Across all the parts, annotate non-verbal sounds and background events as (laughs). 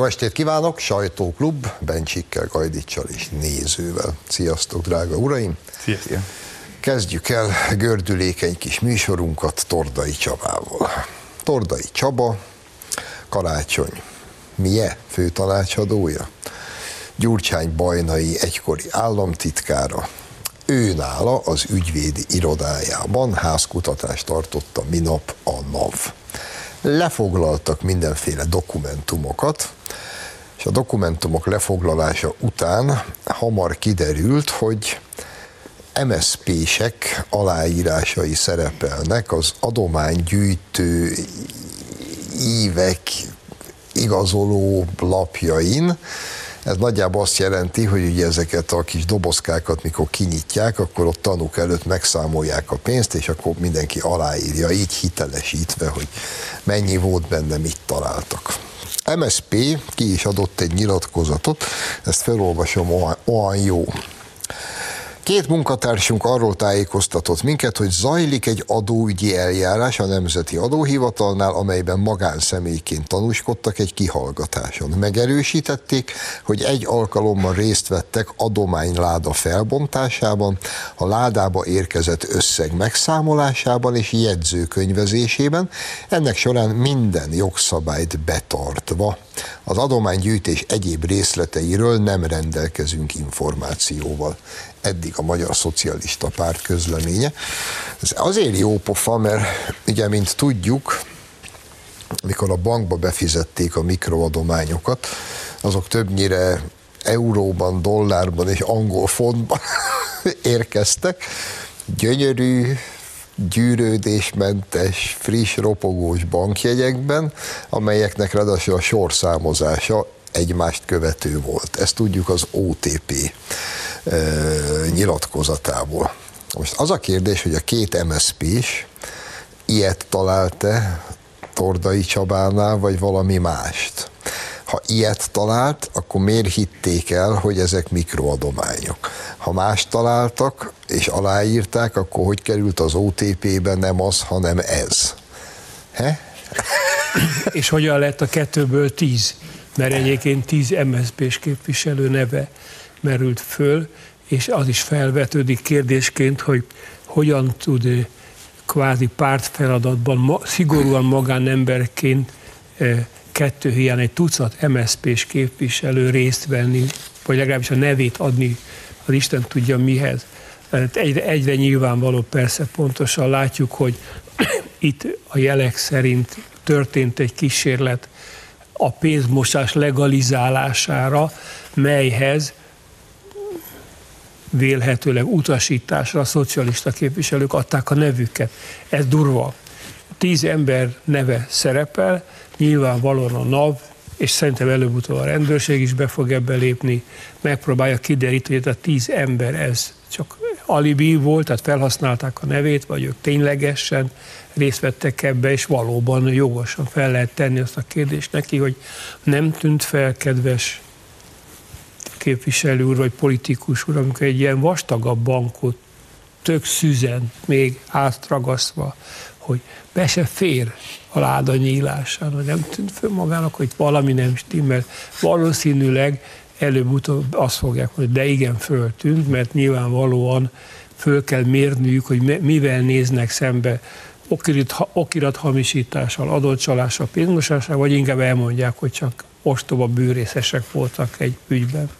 Jó estét kívánok, Sajtóklub, Bencsikkel, Gajdicsal és nézővel. Sziasztok, drága uraim! Sziasztok! Kezdjük el gördülékeny kis műsorunkat Tordai Csabával. Tordai Csaba, Karácsony Mie főtanácsadója, Gyurcsány Bajnai egykori államtitkára, ő nála az ügyvédi irodájában házkutatást tartotta minap a NAV. Lefoglaltak mindenféle dokumentumokat, és a dokumentumok lefoglalása után hamar kiderült, hogy MSZP-sek aláírásai szerepelnek az adománygyűjtő évek igazoló lapjain, ez nagyjából azt jelenti, hogy ugye ezeket a kis dobozkákat, mikor kinyitják, akkor ott tanúk előtt megszámolják a pénzt, és akkor mindenki aláírja, így hitelesítve, hogy mennyi volt benne, mit találtak. MSP ki is adott egy nyilatkozatot, ezt felolvasom, olyan jó. Két munkatársunk arról tájékoztatott minket, hogy zajlik egy adóügyi eljárás a Nemzeti Adóhivatalnál, amelyben magánszemélyként tanúskodtak egy kihallgatáson. Megerősítették, hogy egy alkalommal részt vettek adományláda felbontásában, a ládába érkezett összeg megszámolásában és jegyzőkönyvezésében, ennek során minden jogszabályt betartva. Az adománygyűjtés egyéb részleteiről nem rendelkezünk információval eddig a Magyar Szocialista Párt közleménye. Ez azért jó pofa, mert ugye, mint tudjuk, mikor a bankba befizették a mikroadományokat, azok többnyire euróban, dollárban és angol fontban (laughs) érkeztek. Gyönyörű, gyűrődésmentes, friss, ropogós bankjegyekben, amelyeknek ráadásul a sorszámozása egymást követő volt. Ezt tudjuk az OTP nyilatkozatából. Most az a kérdés, hogy a két MSZP is ilyet talált-e Tordai Csabánál, vagy valami mást? Ha ilyet talált, akkor miért hitték el, hogy ezek mikroadományok? Ha más találtak, és aláírták, akkor hogy került az OTP-be nem az, hanem ez? He? (coughs) és hogyan lett a kettőből tíz? Mert egyébként tíz MSZP-s képviselő neve merült föl, és az is felvetődik kérdésként, hogy hogyan tud eh, kvázi pártfeladatban, ma, szigorúan magánemberként eh, kettő hiány egy tucat MSZP-s képviselő részt venni, vagy legalábbis a nevét adni, az Isten tudja mihez. Egyre, egyre nyilvánvaló persze pontosan látjuk, hogy (coughs) itt a jelek szerint történt egy kísérlet a pénzmosás legalizálására, melyhez vélhetőleg utasításra a szocialista képviselők adták a nevüket. Ez durva. Tíz ember neve szerepel, nyilvánvalóan a NAV, és szerintem előbb-utóbb a rendőrség is be fog ebbe lépni, megpróbálja kideríteni, hogy a tíz ember ez csak alibi volt, tehát felhasználták a nevét, vagy ők ténylegesen részt vettek ebbe, és valóban jogosan fel lehet tenni azt a kérdést neki, hogy nem tűnt fel, kedves képviselő úr, vagy politikus úr, amikor egy ilyen vastagabb bankot tök szüzen, még átragasztva, hogy be se fér a láda nyílásán, hogy nem tűnt föl magának, hogy valami nem stimmel. Valószínűleg előbb-utóbb azt fogják mondani, de igen, föltűnt, mert nyilvánvalóan föl kell mérniük, hogy mivel néznek szembe okirat, hamisítással, adócsalással, pénzmosással, vagy inkább elmondják, hogy csak ostoba bűrészesek voltak egy ügyben.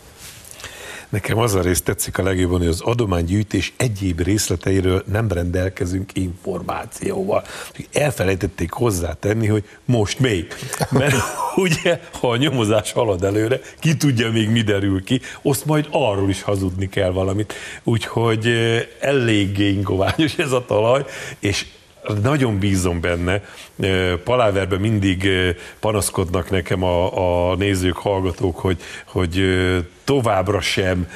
Nekem az a rész tetszik a legjobban, hogy az adománygyűjtés egyéb részleteiről nem rendelkezünk információval. Elfelejtették hozzátenni, hogy most még. Mert (laughs) ugye, ha a nyomozás halad előre, ki tudja még mi derül ki, azt majd arról is hazudni kell valamit. Úgyhogy eléggé ingoványos ez a talaj, és nagyon bízom benne. Paláverben mindig panaszkodnak nekem a, a nézők, hallgatók, hogy, hogy továbbra sem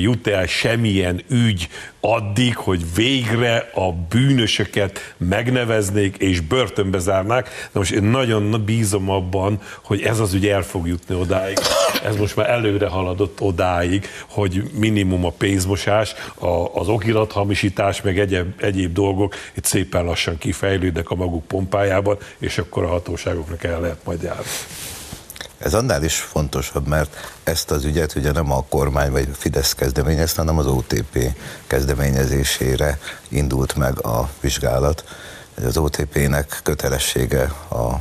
jut el semmilyen ügy addig, hogy végre a bűnösöket megneveznék és börtönbe zárnák. Na most én nagyon bízom abban, hogy ez az ügy el fog jutni odáig. Ez most már előre haladott odáig, hogy minimum a pénzmosás, a, az okirathamisítás, meg egyéb, egyéb dolgok itt szépen lassan kifejlődnek a maguk pompájában, és akkor a hatóságoknak el lehet majd járni. Ez annál is fontosabb, mert ezt az ügyet ugye nem a kormány vagy a Fidesz kezdeményezte, hanem az OTP kezdeményezésére indult meg a vizsgálat. Az OTP-nek kötelessége a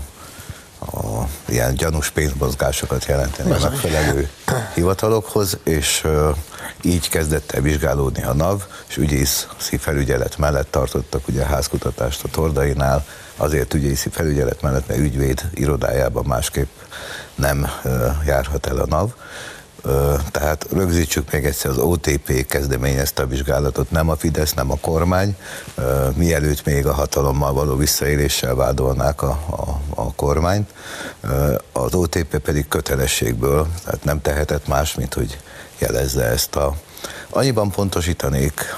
a ilyen gyanús pénzmozgásokat jelenteni a megfelelő hivatalokhoz, és így kezdett el vizsgálódni a NAV, és ügyészi felügyelet mellett tartottak ugye házkutatást a Tordainál, azért ügyészi felügyelet mellett, mert ügyvéd irodájában másképp nem járhat el a NAV. Tehát rögzítsük még egyszer, az OTP kezdeményezte a vizsgálatot, nem a Fidesz, nem a kormány, mielőtt még a hatalommal való visszaéléssel vádolnák a, a, a kormányt. Az OTP pedig kötelességből, tehát nem tehetett más, mint hogy jelezze ezt a... Annyiban pontosítanék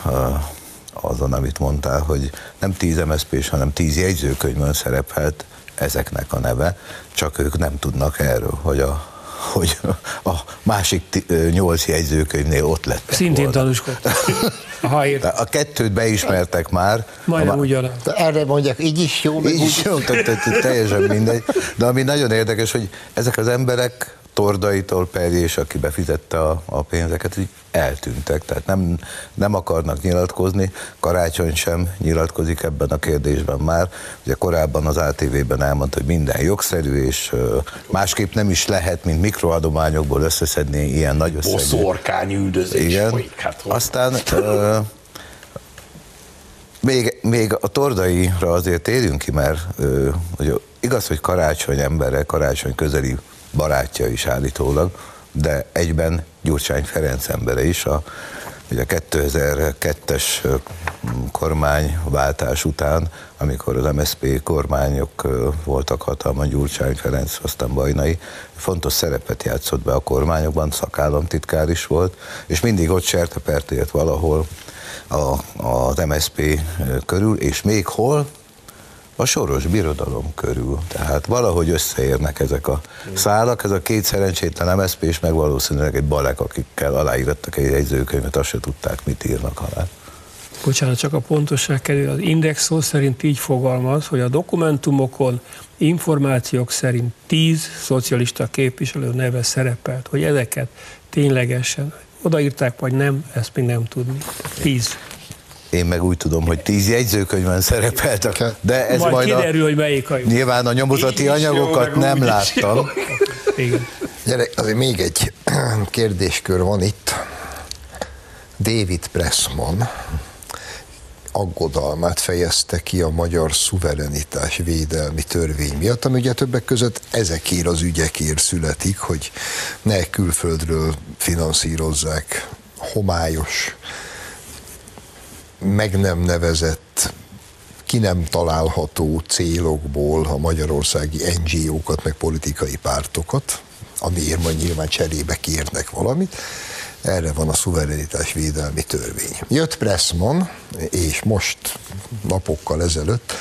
azon, amit mondtál, hogy nem tíz MSZP-s, hanem tíz jegyzőkönyvön szerephet ezeknek a neve, csak ők nem tudnak erről, hogy a hogy a másik nyolc jegyzőkönyvnél ott lett. Szintén tanúskodtak. (laughs) A kettőt beismertek már. Majdnem ugyanaz. Erre mondják, így is jó, így is jó, tehát teljesen mindegy. De ami nagyon érdekes, hogy ezek az emberek Tordaitól és aki befizette a, a pénzeket, így eltűntek, tehát nem, nem akarnak nyilatkozni, Karácsony sem nyilatkozik ebben a kérdésben már. Ugye korábban az ATV-ben elmondta, hogy minden jogszerű, és másképp nem is lehet, mint mikroadományokból összeszedni ilyen nagy összegű. Boszorkány üldözés Igen. Folyik, hát Aztán uh, még, még a tordaira azért térjünk ki, mert uh, hogy igaz, hogy karácsony embere, karácsony közeli barátja is állítólag, de egyben Gyurcsány Ferenc embere is, a, ugye a 2002-es kormányváltás után, amikor az MSZP kormányok voltak hatalma, Gyurcsány Ferenc, aztán Bajnai, fontos szerepet játszott be a kormányokban, szakállamtitkár is volt, és mindig ott sertepert valahol a, az MSZP körül, és még hol? A soros birodalom körül. Tehát valahogy összeérnek ezek a szálak, ez a két szerencsétlen MSZP, és meg valószínűleg egy balek, akikkel aláírtak egy jegyzőkönyvet, azt se tudták, mit írnak alá. Bocsánat, csak a pontosság kerül. Az index szó szerint így fogalmaz, hogy a dokumentumokon információk szerint tíz szocialista képviselő neve szerepelt, hogy ezeket ténylegesen odaírták, vagy nem, ezt még nem tudni. Tíz. Én meg úgy tudom, hogy tíz jegyzőkönyvben szerepeltek, de ez majd, majd kiderül, a, hogy melyik a jó. Nyilván a nyomozati anyagokat jó, nem láttam. (laughs) Igen. Gyere, azért még egy (clears throat) kérdéskör van itt. David Pressman aggodalmát fejezte ki a magyar szuverenitás védelmi törvény miatt, ami ugye többek között ezekért az ügyekért születik, hogy ne külföldről finanszírozzák homályos meg nem nevezett, ki nem található célokból a magyarországi NGO-kat, meg politikai pártokat, amiért majd nyilván cserébe kérnek valamit. Erre van a szuverenitás védelmi törvény. Jött Pressman, és most napokkal ezelőtt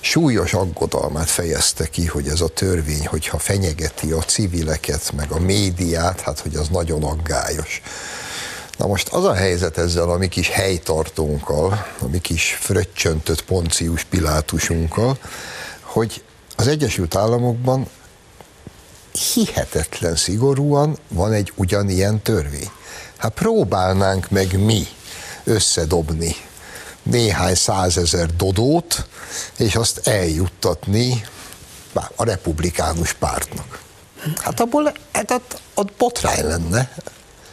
súlyos aggodalmát fejezte ki, hogy ez a törvény, hogyha fenyegeti a civileket, meg a médiát, hát hogy az nagyon aggályos. Na most az a helyzet ezzel a mi kis helytartónkkal, a mi kis fröccsöntött Poncius Pilátusunkkal, hogy az Egyesült Államokban hihetetlen szigorúan van egy ugyanilyen törvény. Hát próbálnánk meg mi összedobni néhány százezer dodót, és azt eljuttatni a republikánus pártnak. Hát abból hát ott, ott botrány lenne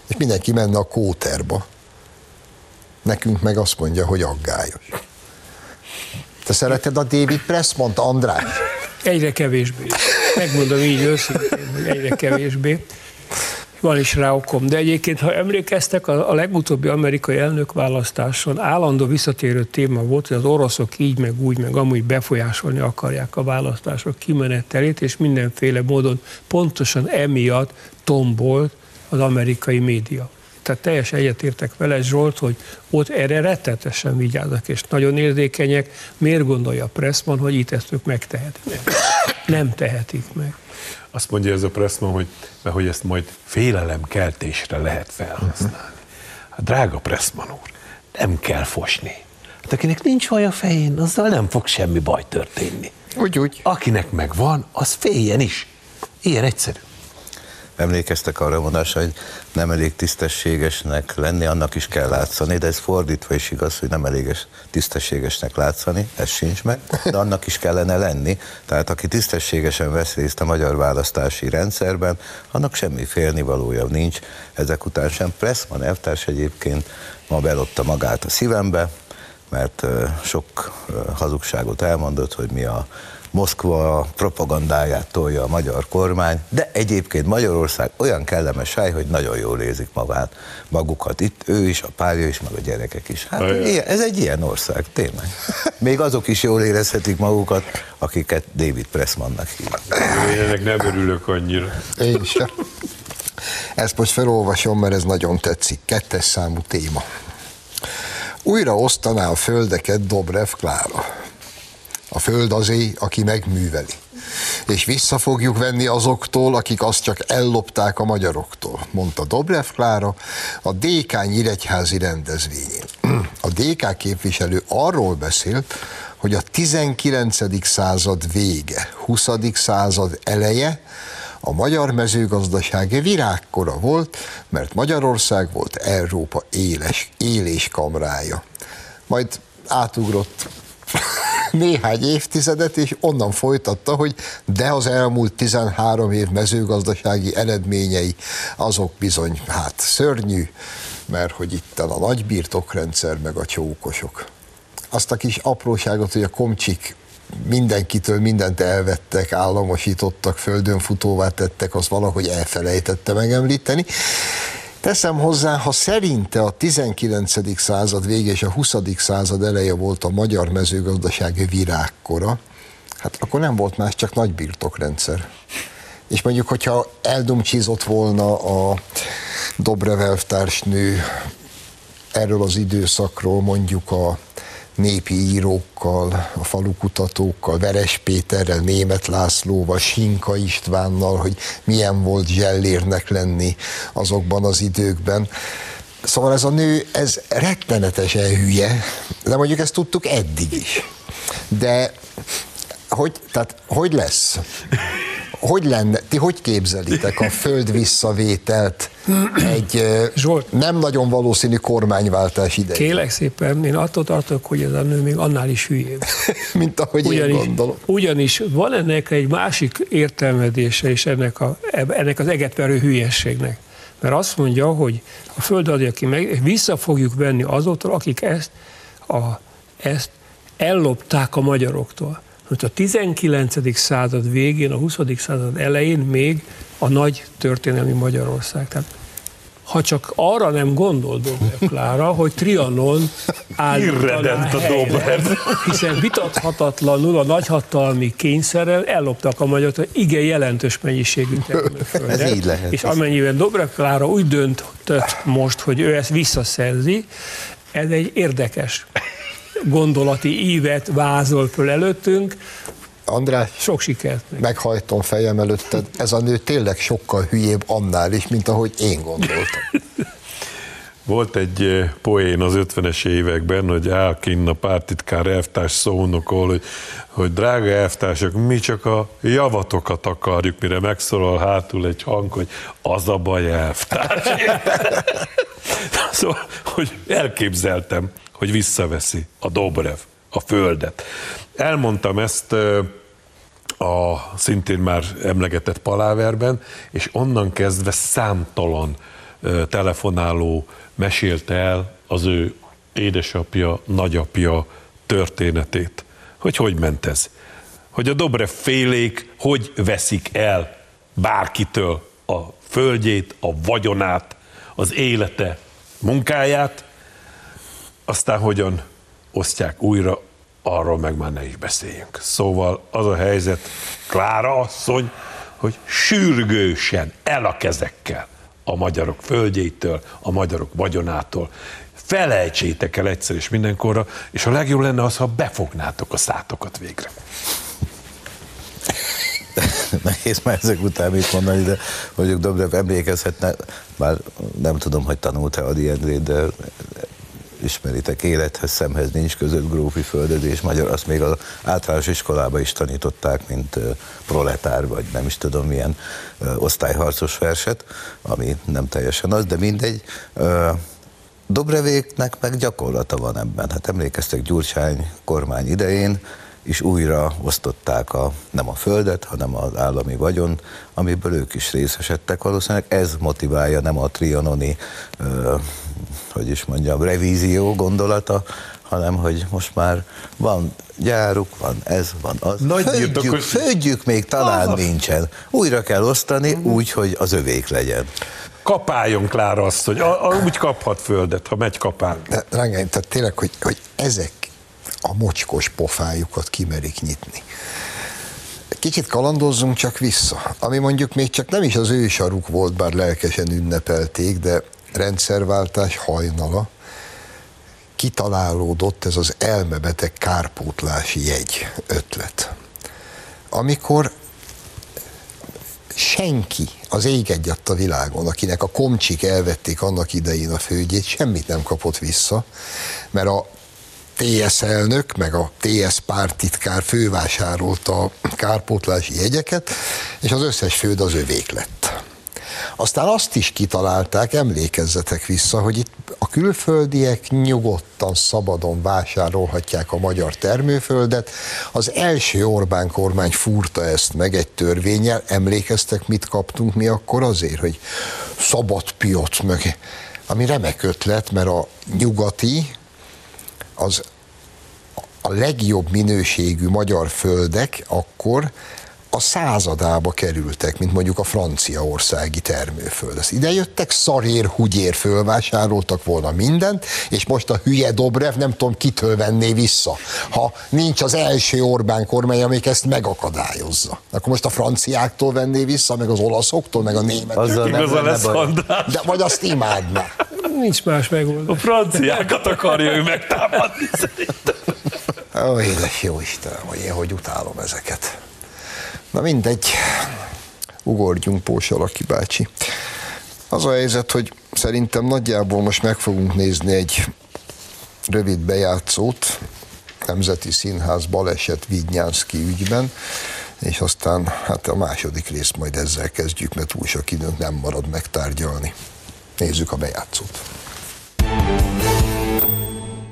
és mindenki menne a kóterba. Nekünk meg azt mondja, hogy aggályos. Te szereted a David Pressmont, András? Egyre kevésbé. Megmondom így őszintén, hogy egyre kevésbé. Van is rá okom. De egyébként, ha emlékeztek, a, a legutóbbi amerikai elnökválasztáson állandó visszatérő téma volt, hogy az oroszok így, meg úgy, meg amúgy befolyásolni akarják a választások kimenetelét, és mindenféle módon pontosan emiatt tombolt az amerikai média. Tehát teljesen egyetértek vele Zsolt, hogy ott erre rettetesen vigyáznak, és nagyon érzékenyek. Miért gondolja a Pressman, hogy itt ezt ők megtehetik? Nem tehetik meg. Azt mondja ez a Pressman, hogy, mert hogy ezt majd félelemkeltésre lehet felhasználni. Hát drága Pressman úr, nem kell fosni. Hát akinek nincs haj a fején, azzal nem fog semmi baj történni. Úgy, úgy. Akinek megvan, az féljen is. Ilyen egyszerű. Emlékeztek arra mondásra, hogy nem elég tisztességesnek lenni, annak is kell látszani, de ez fordítva is igaz, hogy nem elég tisztességesnek látszani, ez sincs meg, de annak is kellene lenni. Tehát aki tisztességesen vesz részt a magyar választási rendszerben, annak semmi félnivalója nincs. Ezek után sem Pressman elvtárs egyébként ma belopta magát a szívembe, mert sok hazugságot elmondott, hogy mi a Moszkva propagandáját tolja a magyar kormány, de egyébként Magyarország olyan kellemes hely, hogy nagyon jól érzik magát, magukat. Itt ő is, a párja is, meg a gyerekek is. Hát ilyen, ez egy ilyen ország, tényleg. Még azok is jól érezhetik magukat, akiket David Pressmannak hívnak. Én ennek nem örülök annyira. Én sem. Ezt most felolvasom, mert ez nagyon tetszik. Kettes számú téma. Újra osztaná a földeket Dobrev Klára. A föld azé, aki megműveli. És vissza fogjuk venni azoktól, akik azt csak ellopták a magyaroktól, mondta Dobrev Klára a DK Nyíregyházi rendezvényén. A DK képviselő arról beszélt, hogy a 19. század vége, 20. század eleje a magyar mezőgazdaság virágkora volt, mert Magyarország volt Európa éles, élés kamrája. Majd átugrott néhány évtizedet, és onnan folytatta, hogy de az elmúlt 13 év mezőgazdasági eredményei azok bizony hát szörnyű, mert hogy itt a nagy birtokrendszer meg a csókosok. Azt a kis apróságot, hogy a komcsik mindenkitől mindent elvettek, államosítottak, földön futóvá tettek, az valahogy elfelejtette megemlíteni. Teszem hozzá, ha szerinte a 19. század vége és a 20. század eleje volt a magyar mezőgazdaság virágkora, hát akkor nem volt más, csak nagy birtokrendszer. És mondjuk, hogyha eldumcsizott volna a Dobrev elvtársnő erről az időszakról mondjuk a népi írókkal, a falukutatókkal, Veres Péterrel, Német Lászlóval, Sinka Istvánnal, hogy milyen volt zsellérnek lenni azokban az időkben. Szóval ez a nő, ez rettenetesen hülye, de mondjuk ezt tudtuk eddig is. De hogy, tehát, hogy lesz? Hogy lenne, ti hogy képzelitek a föld visszavételt egy Zsolt, nem nagyon valószínű kormányváltás idején? Kélek szépen, én attól tartok, hogy ez a nő még annál is hülyébb. (laughs) Mint ahogy ugyanis, én gondolom. Ugyanis van ennek egy másik értelmezése is ennek, a, ennek az egetverő hülyességnek. Mert azt mondja, hogy a föld adja ki meg, vissza fogjuk venni azoktól, akik ezt, a, ezt ellopták a magyaroktól hogy a 19. század végén, a 20. század elején még a nagy történelmi Magyarország. Tehát ha csak arra nem gondol Dobrev Klára, hogy Trianon állítaná a Dobrev. Hiszen vitathatatlanul a nagyhatalmi kényszerrel elloptak a magyar, igen jelentős mennyiségű termőföldet. Ez így lehet. És amennyiben Dobrev Klára úgy döntött most, hogy ő ezt visszaszerzi, ez egy érdekes gondolati ívet vázol föl előttünk. András, sok sikert. Meghajtom fejem előtted. Ez a nő tényleg sokkal hülyébb annál is, mint ahogy én gondoltam. (laughs) Volt egy eh, poén az 50-es években, hogy áll kinn a pártitkár elvtárs szónokol, hogy, hogy drága elvtársak, mi csak a javatokat akarjuk, mire megszólal hátul egy hang, hogy az a baj elvtárs. (laughs) (laughs) szóval, hogy elképzeltem, hogy visszaveszi a Dobrev, a földet. Elmondtam ezt a szintén már emlegetett paláverben, és onnan kezdve számtalan telefonáló mesélte el az ő édesapja, nagyapja történetét. Hogy hogy ment ez? Hogy a Dobrev félék hogy veszik el bárkitől a földjét, a vagyonát, az élete, munkáját, aztán hogyan osztják újra, arról meg már ne is beszéljünk. Szóval az a helyzet, Klára asszony, hogy sürgősen el a kezekkel a magyarok földjétől, a magyarok vagyonától. Felejtsétek el egyszer és mindenkorra, és a legjobb lenne az, ha befognátok a szátokat végre. (laughs) Nehéz már ezek után mit mondani, de mondjuk Dobrev emlékezhetne, bár nem tudom, hogy tanult-e Adi Endrét, de ismeritek, élethez, szemhez nincs között grófi földözés, magyar, azt még az általános iskolába is tanították, mint proletár, vagy nem is tudom milyen osztályharcos verset, ami nem teljesen az, de mindegy. Dobrevéknek meg gyakorlata van ebben. Hát emlékeztek Gyurcsány kormány idején, is újra osztották a, nem a földet, hanem az állami vagyon, amiből ők is részesedtek. Valószínűleg ez motiválja nem a trianoni, hogy is mondjam, revízió gondolata, hanem hogy most már van gyáruk, van ez, van az. Nagy földjük, földjük még talán az nincsen. Újra kell osztani uh-huh. úgy, hogy az övék legyen. Kapáljon Klára azt, hogy a, a, úgy kaphat földet, ha megy kapál. De, tehát tényleg, hogy, hogy ezek a mocskos pofájukat kimerik nyitni. Kicsit kalandozzunk csak vissza, ami mondjuk még csak nem is az ő saruk volt, bár lelkesen ünnepelték, de rendszerváltás hajnala, kitalálódott ez az elmebeteg kárpótlási jegy ötlet. Amikor senki az ég egyat a világon, akinek a komcsik elvették annak idején a főgyét, semmit nem kapott vissza, mert a TS elnök, meg a TS pártitkár fővásárolta a kárpótlási jegyeket, és az összes föld az övék lett. Aztán azt is kitalálták, emlékezzetek vissza, hogy itt a külföldiek nyugodtan, szabadon vásárolhatják a magyar termőföldet. Az első Orbán kormány fúrta ezt meg egy törvényel. Emlékeztek, mit kaptunk mi akkor azért, hogy szabad piac meg, ami remek ötlet, mert a nyugati, az a legjobb minőségű magyar földek akkor a századába kerültek, mint mondjuk a franciaországi termőföld. Az idejöttek, szarér, húgyér fölvásároltak volna mindent, és most a hülye Dobrev nem tudom kitől venné vissza, ha nincs az első Orbán kormány, amelyik ezt megakadályozza. Akkor most a franciáktól venné vissza, meg az olaszoktól, meg a németektől. Nem lesz De vagy azt imádná. Nincs más megoldás. A franciákat akarja ő megtámadni szerintem. Ó, édes jó Istenem, hogy én hogy utálom ezeket. Na mindegy, ugorjunk Pósalaki bácsi. Az a helyzet, hogy szerintem nagyjából most meg fogunk nézni egy rövid bejátszót, Nemzeti Színház baleset Vidnyánszki ügyben, és aztán hát a második részt majd ezzel kezdjük, mert túl sok időnk nem marad megtárgyalni. Nézzük a bejátszót.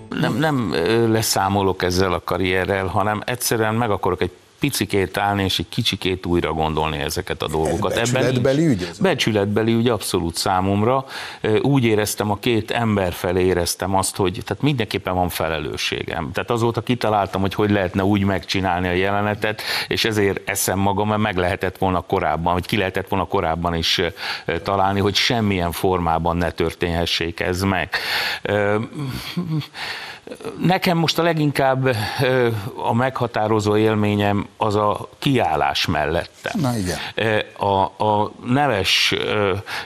Nem, nem leszámolok ezzel a karrierrel, hanem egyszerűen meg akarok egy picikét állni, és egy kicsikét újra gondolni ezeket a dolgokat. Becsületbeli ügy? Ez becsületbeli ügy abszolút számomra. Úgy éreztem, a két ember felé éreztem azt, hogy tehát mindenképpen van felelősségem. Tehát azóta kitaláltam, hogy hogy lehetne úgy megcsinálni a jelenetet, és ezért eszem magam, mert meg lehetett volna korábban, vagy ki lehetett volna korábban is találni, hogy semmilyen formában ne történhessék ez meg Nekem most a leginkább a meghatározó élményem az a kiállás mellette. Na igen. A, a neves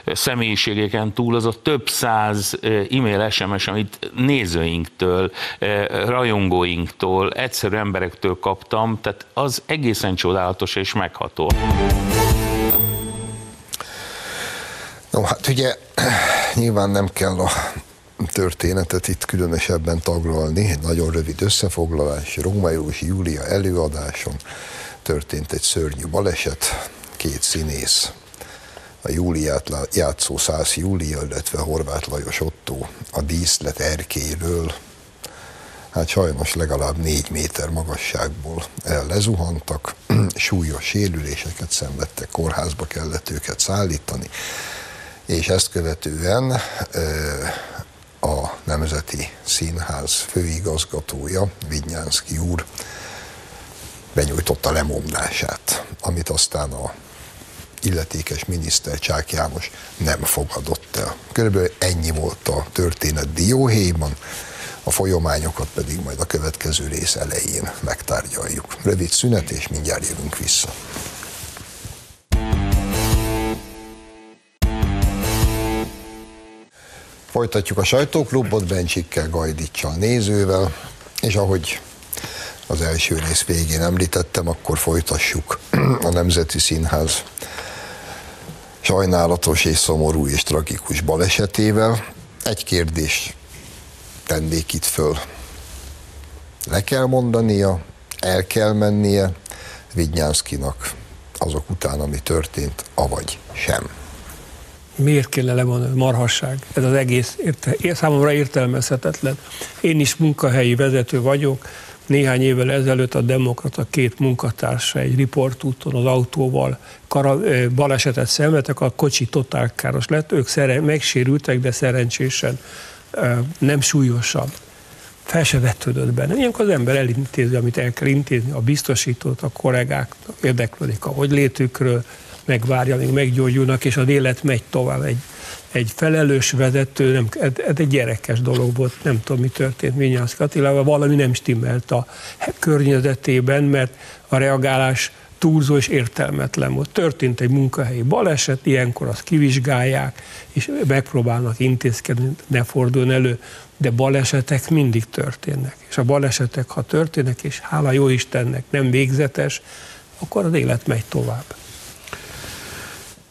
személyiségeken túl az a több száz e-mail, SMS, amit nézőinktől, rajongóinktól, egyszerű emberektől kaptam, tehát az egészen csodálatos és megható. No, hát ugye nyilván nem kell a történetet itt különösebben taglalni, egy nagyon rövid összefoglalás, Római Júlia előadáson történt egy szörnyű baleset, két színész, a Júliát játszó Szász Júlia, illetve Horváth Lajos Otto a díszlet erkéről, hát sajnos legalább négy méter magasságból lezuhantak, (clears throat) súlyos sérüléseket szenvedtek, kórházba kellett őket szállítani, és ezt követően a Nemzeti Színház főigazgatója, Vinyánszki úr benyújtotta lemondását, amit aztán a illetékes miniszter Csák János nem fogadott el. Körülbelül ennyi volt a történet dióhéjban, a folyamányokat pedig majd a következő rész elején megtárgyaljuk. Rövid szünet, és mindjárt jövünk vissza. Folytatjuk a sajtóklubot Bencsikkel, Gajdicsal, nézővel, és ahogy az első rész végén említettem, akkor folytassuk a Nemzeti Színház sajnálatos és szomorú és tragikus balesetével. Egy kérdés tennék itt föl. Le kell mondania, el kell mennie Vidnyánszkinak azok után, ami történt, avagy sem. Miért kéne lemondani? Marhasság. Ez az egész érte, számomra értelmezhetetlen. Én is munkahelyi vezető vagyok, néhány évvel ezelőtt a Demokrata két munkatársa egy riportúton az autóval kara, balesetet szenvedtek, a kocsi totálkáros lett, ők szeren, megsérültek, de szerencsésen nem súlyosabb. Fel se vetődött benne. Ilyenkor az ember elintézi, amit el kell intézni, a biztosítót, a kollégák érdeklődik a hogy létükről, megvárja, amíg meggyógyulnak, és az élet megy tovább. Egy, egy felelős vezető, nem, ez, ez egy gyerekes dolog volt, nem tudom, mi történt Minyász Katilával, valami nem stimmelt a környezetében, mert a reagálás túlzó és értelmetlen volt. Történt egy munkahelyi baleset, ilyenkor azt kivizsgálják, és megpróbálnak intézkedni, ne forduljon elő, de balesetek mindig történnek. És a balesetek, ha történnek, és hála jó Istennek nem végzetes, akkor az élet megy tovább.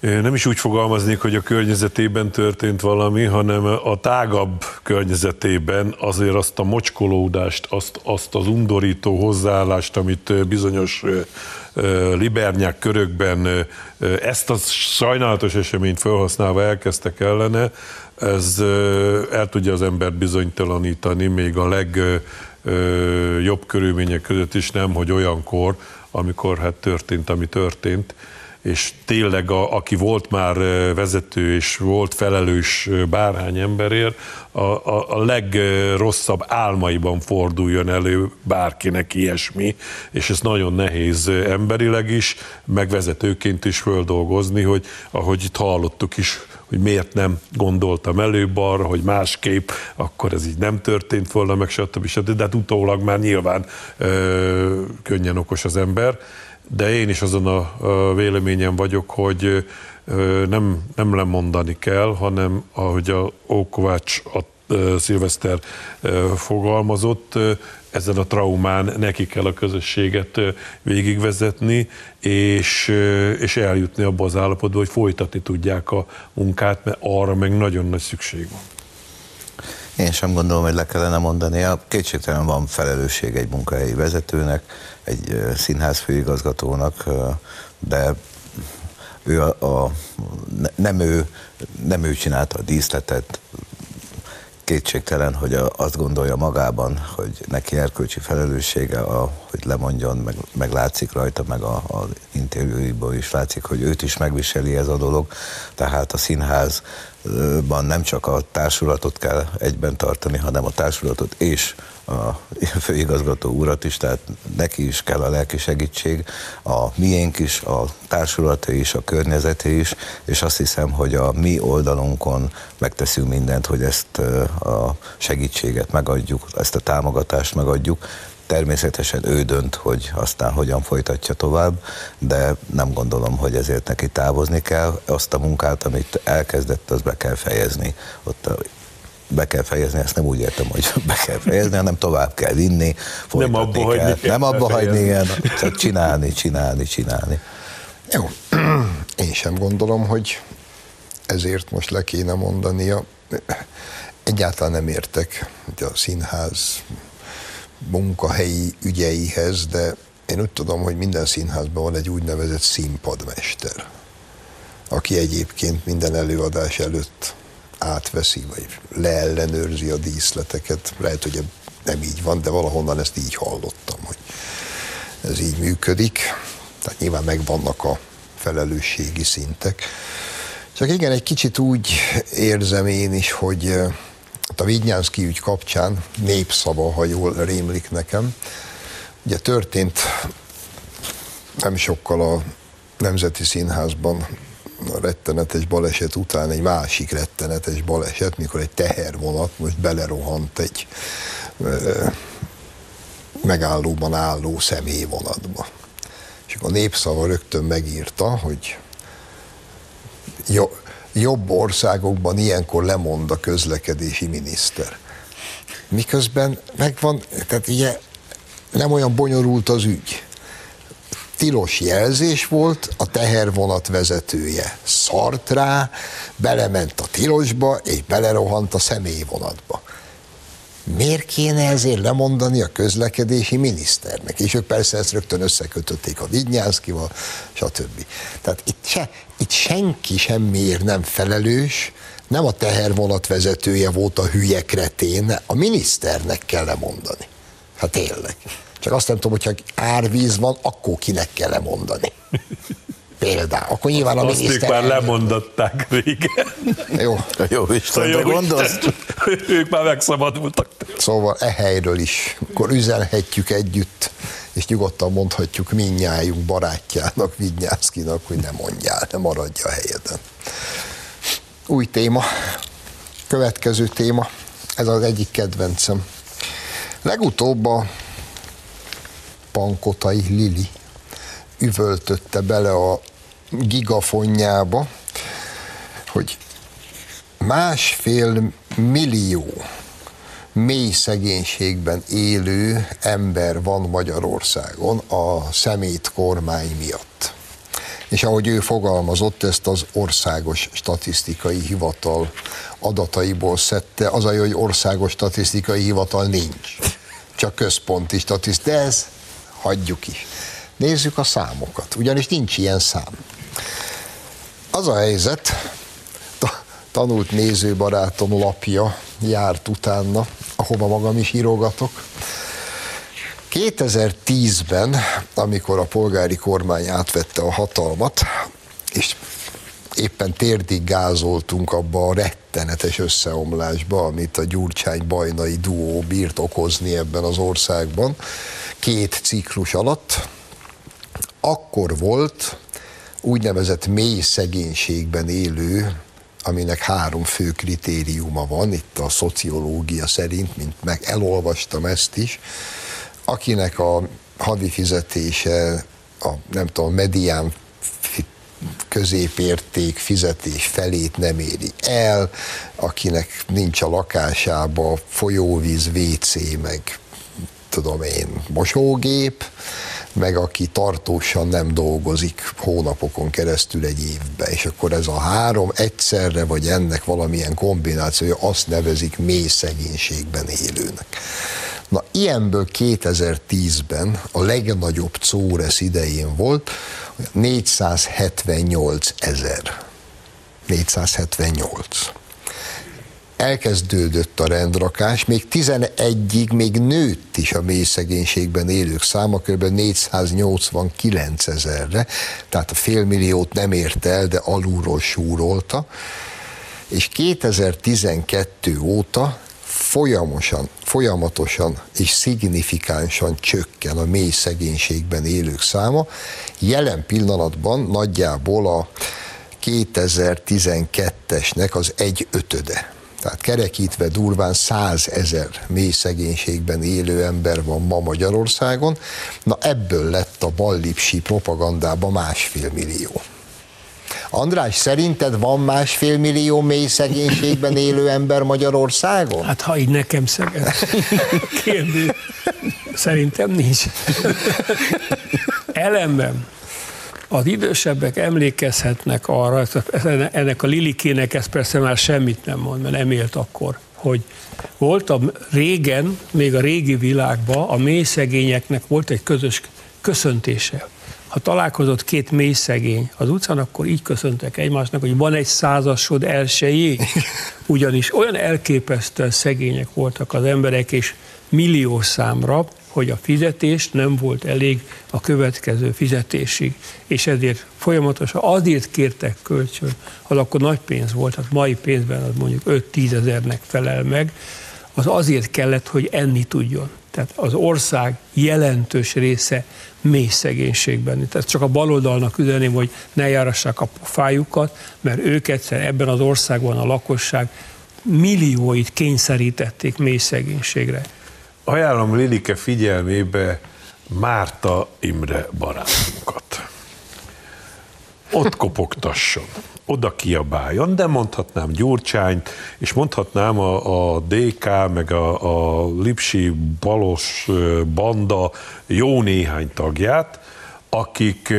Nem is úgy fogalmaznék, hogy a környezetében történt valami, hanem a tágabb környezetében azért azt a mocskolódást, azt, azt az undorító hozzáállást, amit bizonyos libernyák körökben ezt a sajnálatos eseményt felhasználva elkezdtek ellene, ez el tudja az embert bizonytalanítani, még a legjobb körülmények között is nem, hogy olyankor, amikor hát történt, ami történt, és tényleg a, aki volt már vezető és volt felelős bárhány emberért, a, a, a legrosszabb álmaiban forduljon elő bárkinek ilyesmi, és ez nagyon nehéz emberileg is, meg vezetőként is földolgozni, hogy ahogy itt hallottuk is, hogy miért nem gondoltam előbb arra, hogy másképp, akkor ez így nem történt volna, meg stb. stb. De hát utólag már nyilván könnyen okos az ember de én is azon a véleményen vagyok, hogy nem, nem lemondani kell, hanem ahogy a Ókovács a Szilveszter fogalmazott, ezen a traumán neki kell a közösséget végigvezetni, és, és eljutni abba az állapotba, hogy folytatni tudják a munkát, mert arra meg nagyon nagy szükség van. Én sem gondolom, hogy le kellene mondani. A kétségtelen van felelősség egy munkahelyi vezetőnek, egy színház főigazgatónak, de ő a, a, nem, ő, nem ő csinálta a díszletet, kétségtelen, hogy azt gondolja magában, hogy neki erkölcsi felelőssége, a, hogy lemondjon, meg, meg látszik rajta, meg a, a interjúiból is látszik, hogy őt is megviseli ez a dolog. Tehát a színházban nem csak a társulatot kell egyben tartani, hanem a társulatot és a (laughs) főigazgató urat is, tehát neki is kell a lelki segítség, a miénk is, a társulata is, a környezeté is, és azt hiszem, hogy a mi oldalunkon megteszünk mindent, hogy ezt a segítséget megadjuk, ezt a támogatást megadjuk, Természetesen ő dönt, hogy aztán hogyan folytatja tovább, de nem gondolom, hogy ezért neki távozni kell. Azt a munkát, amit elkezdett, az be kell fejezni. Ott be kell fejezni, ezt nem úgy értem, hogy (laughs) be kell fejezni, hanem tovább kell vinni, nem abba kell. hagyni, kell nem abba hagyni, igen, csak csinálni, csinálni, csinálni. Jó, (clears throat) én sem gondolom, hogy ezért most le kéne mondania. Egyáltalán nem értek hogy a színház munkahelyi ügyeihez, de én úgy tudom, hogy minden színházban van egy úgynevezett színpadmester, aki egyébként minden előadás előtt átveszi, vagy leellenőrzi a díszleteket. Lehet, hogy nem így van, de valahonnan ezt így hallottam, hogy ez így működik. Tehát nyilván megvannak a felelősségi szintek. Csak igen, egy kicsit úgy érzem én is, hogy a Vignyánszki ügy kapcsán népszava, ha jól rémlik nekem, ugye történt nem sokkal a Nemzeti Színházban a rettenetes baleset után egy másik rettenetes baleset, mikor egy tehervonat most belerohant egy ö, megállóban álló személyvonatba. És akkor a népszava rögtön megírta, hogy jo, jobb országokban ilyenkor lemond a közlekedési miniszter. Miközben megvan, tehát ugye nem olyan bonyolult az ügy tilos jelzés volt, a tehervonat vezetője szart rá, belement a tilosba, és belerohant a személyvonatba. Miért kéne ezért lemondani a közlekedési miniszternek? És ők persze ezt rögtön összekötötték a Vidnyánszkival, stb. Tehát itt, se, itt senki semmiért nem felelős, nem a tehervonat vezetője volt a hülye kretén, a miniszternek kell lemondani. Hát tényleg. Csak azt nem tudom, hogyha árvíz van, akkor kinek kell lemondani. Például. Akkor nyilván a Azt miniszter... ők már lemondották régen. Jó. Jó Istenre gondolsz? (laughs) ők már megszabadultak. Szóval e helyről is, akkor üzenhetjük együtt, és nyugodtan mondhatjuk minnyájunk barátjának, Vidnyászkinak, hogy ne mondjál, ne maradj a helyeden. Új téma, következő téma, ez az egyik kedvencem. Legutóbb a Pankotai Lili üvöltötte bele a gigafonjába, hogy másfél millió mély szegénységben élő ember van Magyarországon a szemét kormány miatt. És ahogy ő fogalmazott, ezt az országos statisztikai hivatal adataiból szedte, az a jó, hogy országos statisztikai hivatal nincs, csak központi statisztikai, de ez hagyjuk is. Nézzük a számokat, ugyanis nincs ilyen szám. Az a helyzet, tanult nézőbarátom lapja járt utána, ahova magam is írogatok. 2010-ben, amikor a polgári kormány átvette a hatalmat, és éppen térdig gázoltunk abba a rettenetes összeomlásba, amit a Gyurcsány-Bajnai duó bírt okozni ebben az országban, két ciklus alatt, akkor volt úgynevezett mély szegénységben élő, aminek három fő kritériuma van, itt a szociológia szerint, mint meg elolvastam ezt is, akinek a havi fizetése, a nem tudom, medián középérték fizetés felét nem éri el, akinek nincs a lakásába folyóvíz, WC, meg tudom én, mosógép, meg aki tartósan nem dolgozik hónapokon keresztül egy évbe, és akkor ez a három egyszerre, vagy ennek valamilyen kombinációja, azt nevezik mély szegénységben élőnek. Na, ilyenből 2010-ben a legnagyobb Córesz idején volt 478 ezer. 478 elkezdődött a rendrakás, még 11-ig még nőtt is a mély szegénységben élők száma, kb. 489 ezerre, tehát a félmilliót nem érte el, de alulról súrolta, és 2012 óta folyamosan, folyamatosan és szignifikánsan csökken a mély szegénységben élők száma. Jelen pillanatban nagyjából a 2012-esnek az egy ötöde. Tehát kerekítve durván százezer mély szegénységben élő ember van ma Magyarországon. Na ebből lett a ballipsi propagandában másfél millió. András, szerinted van másfél millió mély szegénységben élő ember Magyarországon? Hát ha így nekem szeged. (laughs) Kérdés. Szerintem nincs. (laughs) Ellenben az idősebbek emlékezhetnek arra, ennek a Lilikének ez persze már semmit nem mond, mert nem élt akkor, hogy volt a régen, még a régi világban a mély szegényeknek volt egy közös köszöntése. Ha találkozott két mély szegény az utcán, akkor így köszöntek egymásnak, hogy van egy százasod elsőjé. Ugyanis olyan elképesztően szegények voltak az emberek, és millió számra, hogy a fizetés nem volt elég a következő fizetésig, és ezért folyamatosan azért kértek kölcsön, az akkor nagy pénz volt, hát mai pénzben az mondjuk 5-10 ezernek felel meg, az azért kellett, hogy enni tudjon. Tehát az ország jelentős része mély szegénységben. Tehát csak a baloldalnak üzeném, hogy ne járassák a pofájukat, mert ők egyszer ebben az országban a lakosság millióit kényszerítették mély szegénységre ajánlom Lilike figyelmébe Márta Imre barátunkat. Ott kopogtasson, oda kiabáljon, de mondhatnám Gyurcsányt, és mondhatnám a, a DK, meg a, a Lipsi balos banda jó néhány tagját, akik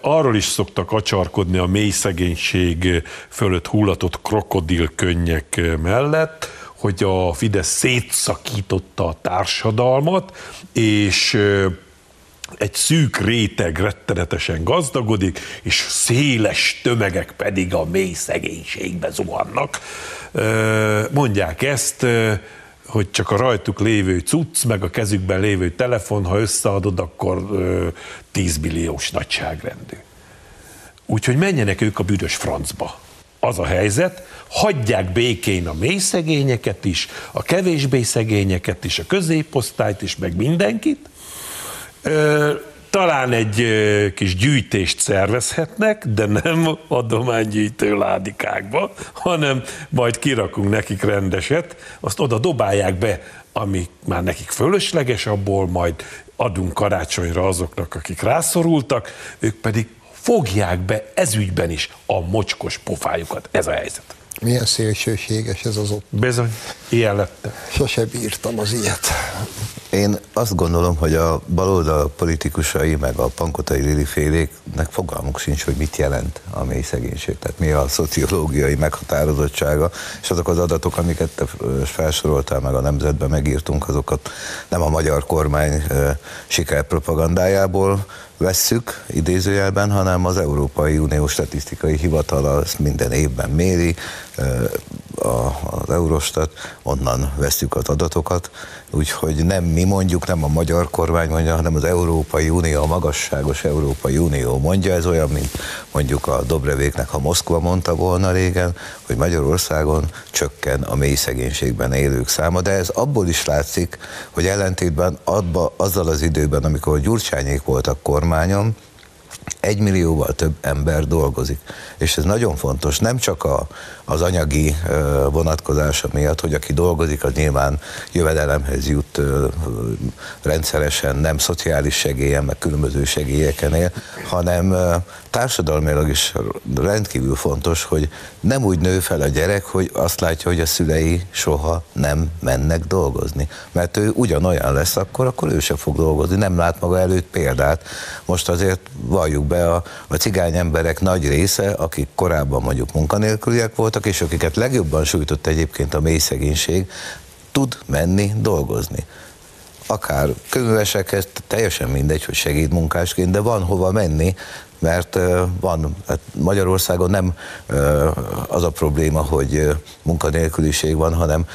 arról is szoktak acsarkodni a mély szegénység fölött hullatott krokodilkönnyek mellett, hogy a Fidesz szétszakította a társadalmat, és egy szűk réteg rettenetesen gazdagodik, és széles tömegek pedig a mély szegénységbe zuhannak. Mondják ezt, hogy csak a rajtuk lévő cucc, meg a kezükben lévő telefon, ha összeadod, akkor 10 milliós nagyságrendű. Úgyhogy menjenek ők a büdös francba. Az a helyzet, hagyják békén a mély szegényeket is, a kevésbé szegényeket is, a középosztályt is, meg mindenkit, talán egy kis gyűjtést szervezhetnek, de nem adománygyűjtő ládikákba, hanem majd kirakunk nekik rendeset, azt oda dobálják be, ami már nekik fölösleges, abból majd adunk karácsonyra azoknak, akik rászorultak, ők pedig fogják be ezügyben is a mocskos pofájukat. Ez a helyzet. Milyen szélsőséges ez az ott. Bizony, ilyen lettem. Sose bírtam az ilyet. Én azt gondolom, hogy a baloldal politikusai, meg a pankotai Lili féléknek fogalmuk sincs, hogy mit jelent a mély szegénység, tehát mi a szociológiai meghatározottsága, és azok az adatok, amiket te felsoroltál, meg a nemzetben megírtunk, azokat nem a magyar kormány sikerpropagandájából vesszük idézőjelben, hanem az Európai Unió Statisztikai Hivatala ezt minden évben méri, az Eurostat, onnan veszük az adatokat, úgyhogy nem mi mondjuk, nem a magyar kormány mondja, hanem az Európai Unió, a magasságos Európai Unió mondja, ez olyan, mint mondjuk a Dobrevéknek, ha Moszkva mondta volna régen, hogy Magyarországon csökken a mély szegénységben élők száma, de ez abból is látszik, hogy ellentétben adba, azzal az időben, amikor Gyurcsányék voltak kormányon, egy millióval több ember dolgozik. És ez nagyon fontos, nem csak a, az anyagi vonatkozása miatt, hogy aki dolgozik, az nyilván jövedelemhez jut rendszeresen, nem szociális segélyen, meg különböző segélyeken él, hanem társadalmilag is rendkívül fontos, hogy nem úgy nő fel a gyerek, hogy azt látja, hogy a szülei soha nem mennek dolgozni. Mert ő ugyanolyan lesz akkor, akkor ő se fog dolgozni, nem lát maga előtt példát. Most azért valljuk be a, a cigány emberek nagy része, akik korábban mondjuk munkanélküliek voltak, és akiket legjobban sújtott egyébként a mély szegénység, tud menni dolgozni. Akár könyvesekhez, teljesen mindegy, hogy segédmunkásként, de van hova menni, mert van, hát Magyarországon nem az a probléma, hogy munkanélküliség van, hanem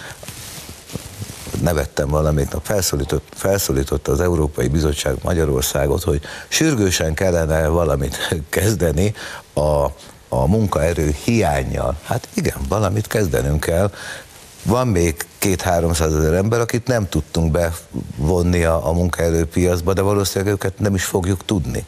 nevettem valamit, felszólított, felszólította az Európai Bizottság Magyarországot, hogy sürgősen kellene valamit (laughs) kezdeni a, a munkaerő hiányjal. Hát igen, valamit kezdenünk kell. Van még két-háromszáz ezer ember, akit nem tudtunk bevonni a, a munkaerőpiacba, de valószínűleg őket nem is fogjuk tudni.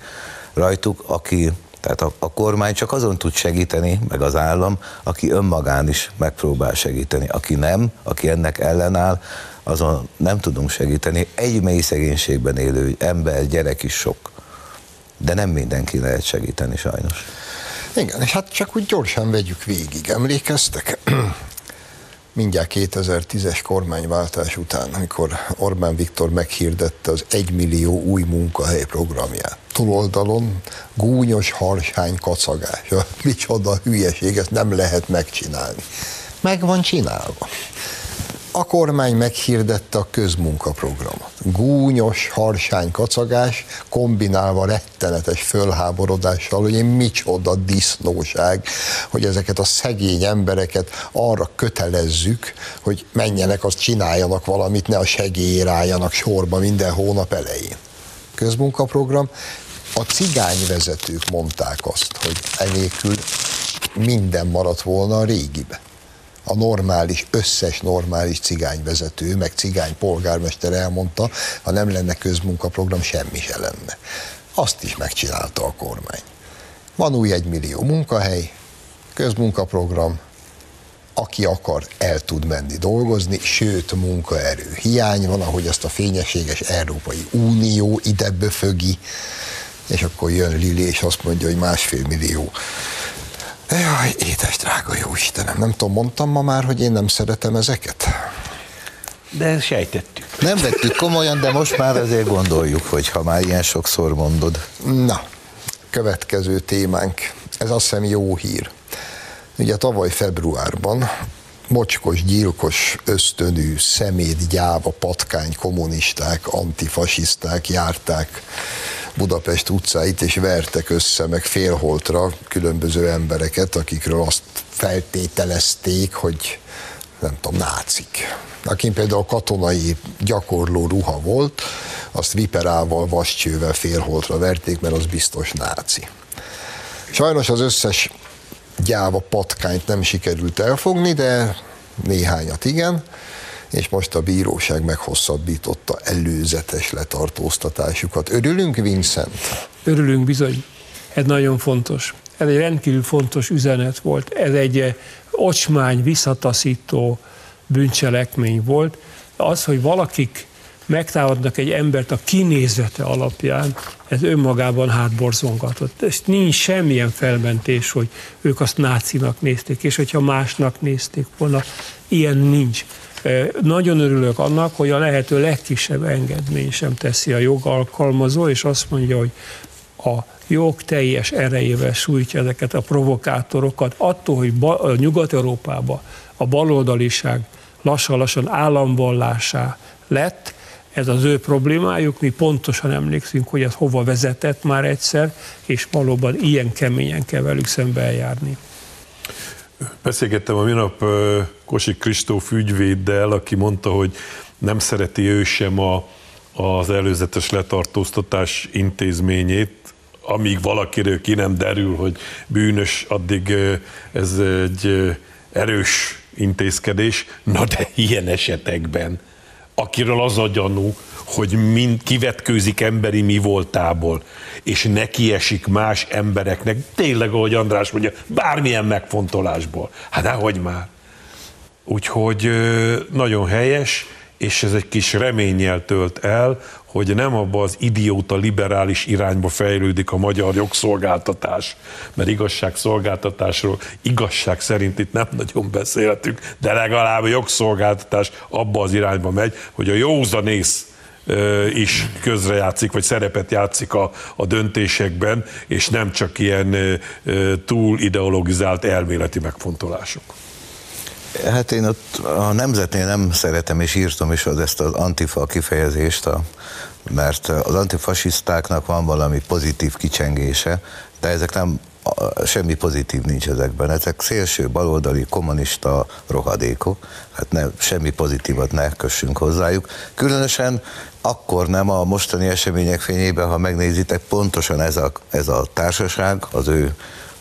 Rajtuk, aki tehát a, a kormány csak azon tud segíteni, meg az állam, aki önmagán is megpróbál segíteni. Aki nem, aki ennek ellenáll, azon nem tudunk segíteni. Egy mély szegénységben élő ember, gyerek is sok. De nem mindenki lehet segíteni sajnos. Igen, és hát csak úgy gyorsan vegyük végig. Emlékeztek? (clears throat) mindjárt 2010-es kormányváltás után, amikor Orbán Viktor meghirdette az egymillió új munkahely programját. Túloldalon gúnyos harsány kacagás. (laughs) Micsoda hülyeség, ezt nem lehet megcsinálni. Meg van csinálva a kormány meghirdette a közmunkaprogramot. Gúnyos, harsány kacagás, kombinálva rettenetes fölháborodással, hogy én micsoda disznóság, hogy ezeket a szegény embereket arra kötelezzük, hogy menjenek, azt csináljanak valamit, ne a segélyére álljanak sorba minden hónap elején. Közmunkaprogram, a cigányvezetők mondták azt, hogy enélkül minden maradt volna a régibe a normális, összes normális cigányvezető, meg cigány polgármester elmondta, ha nem lenne közmunkaprogram, semmi se lenne. Azt is megcsinálta a kormány. Van új egymillió munkahely, közmunkaprogram, aki akar, el tud menni dolgozni, sőt, munkaerő hiány van, ahogy ezt a fényességes Európai Unió ide böfögi, és akkor jön Lili, és azt mondja, hogy másfél millió Jaj, édes drága jó Istenem, nem tudom, mondtam ma már, hogy én nem szeretem ezeket? De sejtettük. Nem vettük komolyan, de most már azért gondoljuk, hogy ha már ilyen sokszor mondod. Na, következő témánk. Ez azt hiszem jó hír. Ugye tavaly februárban mocskos, gyilkos, ösztönű, szemét, gyáva, patkány, kommunisták, antifasiszták járták Budapest utcáit, és vertek össze, meg félholtra különböző embereket, akikről azt feltételezték, hogy nem tudom, nácik. Akin például katonai gyakorló ruha volt, azt viperával, vascsővel félholtra verték, mert az biztos náci. Sajnos az összes gyáva patkányt nem sikerült elfogni, de néhányat igen, és most a bíróság meghosszabbította előzetes letartóztatásukat. Örülünk, Vincent? Örülünk bizony. Ez nagyon fontos. Ez egy rendkívül fontos üzenet volt. Ez egy eh, ocsmány, visszataszító bűncselekmény volt. Az, hogy valakik megtámadnak egy embert a kinézete alapján, ez önmagában hátborzongatott. És nincs semmilyen felmentés, hogy ők azt nácinak nézték, és hogyha másnak nézték volna, ilyen nincs. Nagyon örülök annak, hogy a lehető legkisebb engedmény sem teszi a jogalkalmazó, és azt mondja, hogy a jog teljes erejével sújtja ezeket a provokátorokat. Attól, hogy Nyugat-Európában a baloldaliság lassan-lassan államvallásá lett, ez az ő problémájuk, mi pontosan emlékszünk, hogy ez hova vezetett már egyszer, és valóban ilyen keményen kell velük szembe eljárni. Beszélgettem a minap Kosik Kristóf ügyvéddel, aki mondta, hogy nem szereti ő sem a, az előzetes letartóztatás intézményét, amíg valakiről ki nem derül, hogy bűnös, addig ez egy erős intézkedés. Na de ilyen esetekben akiről az a gyanú, hogy mind kivetkőzik emberi mi voltából, és neki esik más embereknek, tényleg, ahogy András mondja, bármilyen megfontolásból. Hát dehogy már. Úgyhogy nagyon helyes, és ez egy kis reménnyel tölt el, hogy nem abba az idióta liberális irányba fejlődik a magyar jogszolgáltatás, mert igazságszolgáltatásról igazság szerint itt nem nagyon beszéltünk, de legalább a jogszolgáltatás abba az irányba megy, hogy a józanész is közrejátszik, vagy szerepet játszik a, a döntésekben, és nem csak ilyen túl ideologizált elméleti megfontolások. Hát én ott a nemzetnél nem szeretem, és írtam is az ezt az antifa kifejezést, a, mert az antifasisztáknak van valami pozitív kicsengése, de ezek nem semmi pozitív nincs ezekben. Ezek szélső, baloldali, kommunista rohadékok, hát ne, semmi pozitívat ne kössünk hozzájuk. Különösen akkor nem a mostani események fényében, ha megnézitek, pontosan ez a, ez a társaság, az ő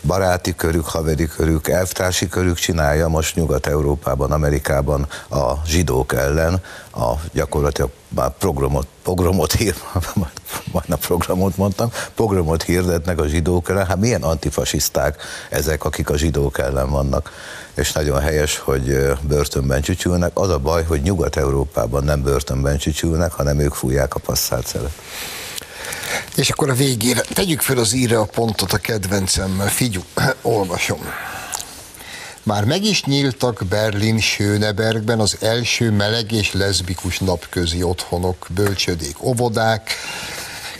baráti körük, haveri körük, elvtársi körük csinálja most Nyugat-Európában, Amerikában a zsidók ellen a gyakorlatilag már programot, programot hír, (laughs) majd a programot mondtam, programot hirdetnek a zsidók ellen, hát milyen antifasiszták ezek, akik a zsidók ellen vannak, és nagyon helyes, hogy börtönben csücsülnek. Az a baj, hogy Nyugat-Európában nem börtönben csücsülnek, hanem ők fújják a passzált szelet. És akkor a végére tegyük fel az íre a pontot a kedvencemmel. Figyú, olvasom. Már meg is nyíltak Berlin Schönebergben az első meleg és leszbikus napközi otthonok, bölcsödék, óvodák,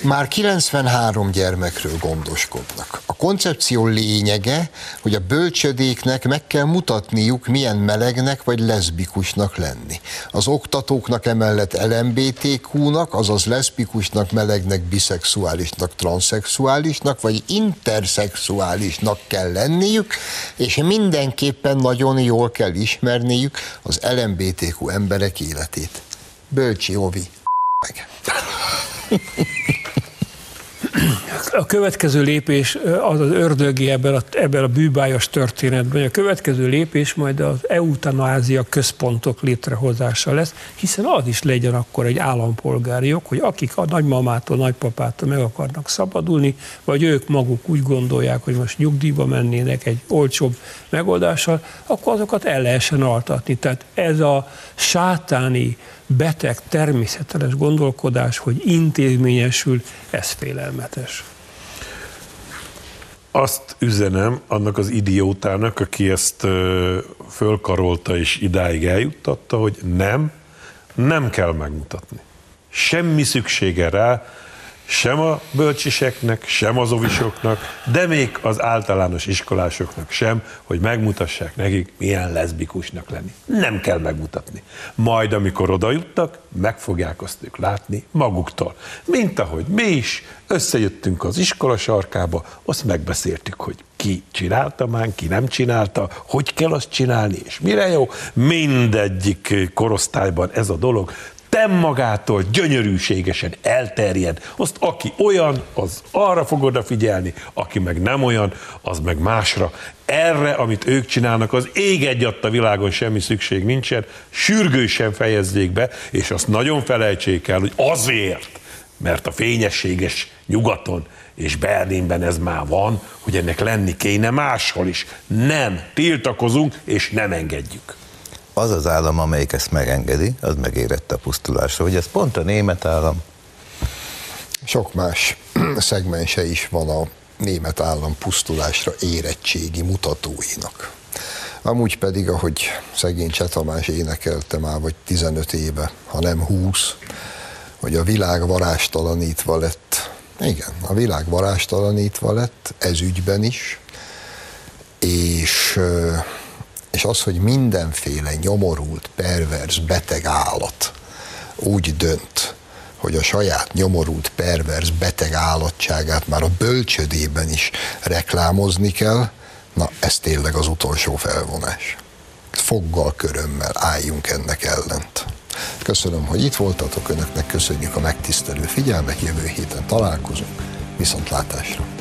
már 93 gyermekről gondoskodnak. A koncepció lényege, hogy a bölcsödéknek meg kell mutatniuk, milyen melegnek vagy leszbikusnak lenni. Az oktatóknak emellett LMBTQ-nak, azaz leszbikusnak, melegnek, biszexuálisnak, transzexuálisnak vagy interszexuálisnak kell lenniük, és mindenképpen nagyon jól kell ismerniük az LMBTQ emberek életét. Bölcsi Ovi. Meg. A következő lépés az az ördögi ebben a, ebben a bűbájos történetben. A következő lépés majd az eutanázia központok létrehozása lesz, hiszen az is legyen akkor egy állampolgári jog, hogy akik a nagymamától, nagypapától meg akarnak szabadulni, vagy ők maguk úgy gondolják, hogy most nyugdíjba mennének egy olcsóbb megoldással, akkor azokat el lehessen altatni. Tehát ez a sátáni beteg, természetes gondolkodás, hogy intézményesül, ez félelmetes. Azt üzenem annak az idiótának, aki ezt fölkarolta és idáig eljuttatta, hogy nem, nem kell megmutatni. Semmi szüksége rá, sem a bölcsiseknek, sem az ovisoknak, de még az általános iskolásoknak sem, hogy megmutassák nekik, milyen leszbikusnak lenni. Nem kell megmutatni. Majd, amikor oda juttak, meg fogják azt ők látni maguktól. Mint ahogy mi is összejöttünk az iskola sarkába, azt megbeszéltük, hogy ki csinálta már, ki nem csinálta, hogy kell azt csinálni, és mire jó. Mindegyik korosztályban ez a dolog tem magától gyönyörűségesen elterjed. Azt aki olyan, az arra fog odafigyelni, aki meg nem olyan, az meg másra. Erre, amit ők csinálnak, az ég egy a világon semmi szükség nincsen, sürgősen fejezzék be, és azt nagyon felejtsék el, hogy azért, mert a fényességes nyugaton és Berlinben ez már van, hogy ennek lenni kéne máshol is. Nem, tiltakozunk és nem engedjük az az állam, amelyik ezt megengedi, az megérette a pusztulásra. Hogy ez pont a német állam? Sok más (clears throat) szegmense is van a német állam pusztulásra érettségi mutatóinak. Amúgy pedig, ahogy szegény Csetamás énekelte már, vagy 15 éve, ha nem 20, hogy a világ varástalanítva lett. Igen, a világ varástalanítva lett, ez ügyben is, és és az, hogy mindenféle nyomorult, pervers, beteg állat úgy dönt, hogy a saját nyomorult, pervers, beteg állatságát már a bölcsödében is reklámozni kell, na ez tényleg az utolsó felvonás. Foggal, körömmel álljunk ennek ellent. Köszönöm, hogy itt voltatok, önöknek köszönjük a megtisztelő figyelmet, jövő héten találkozunk, viszontlátásra!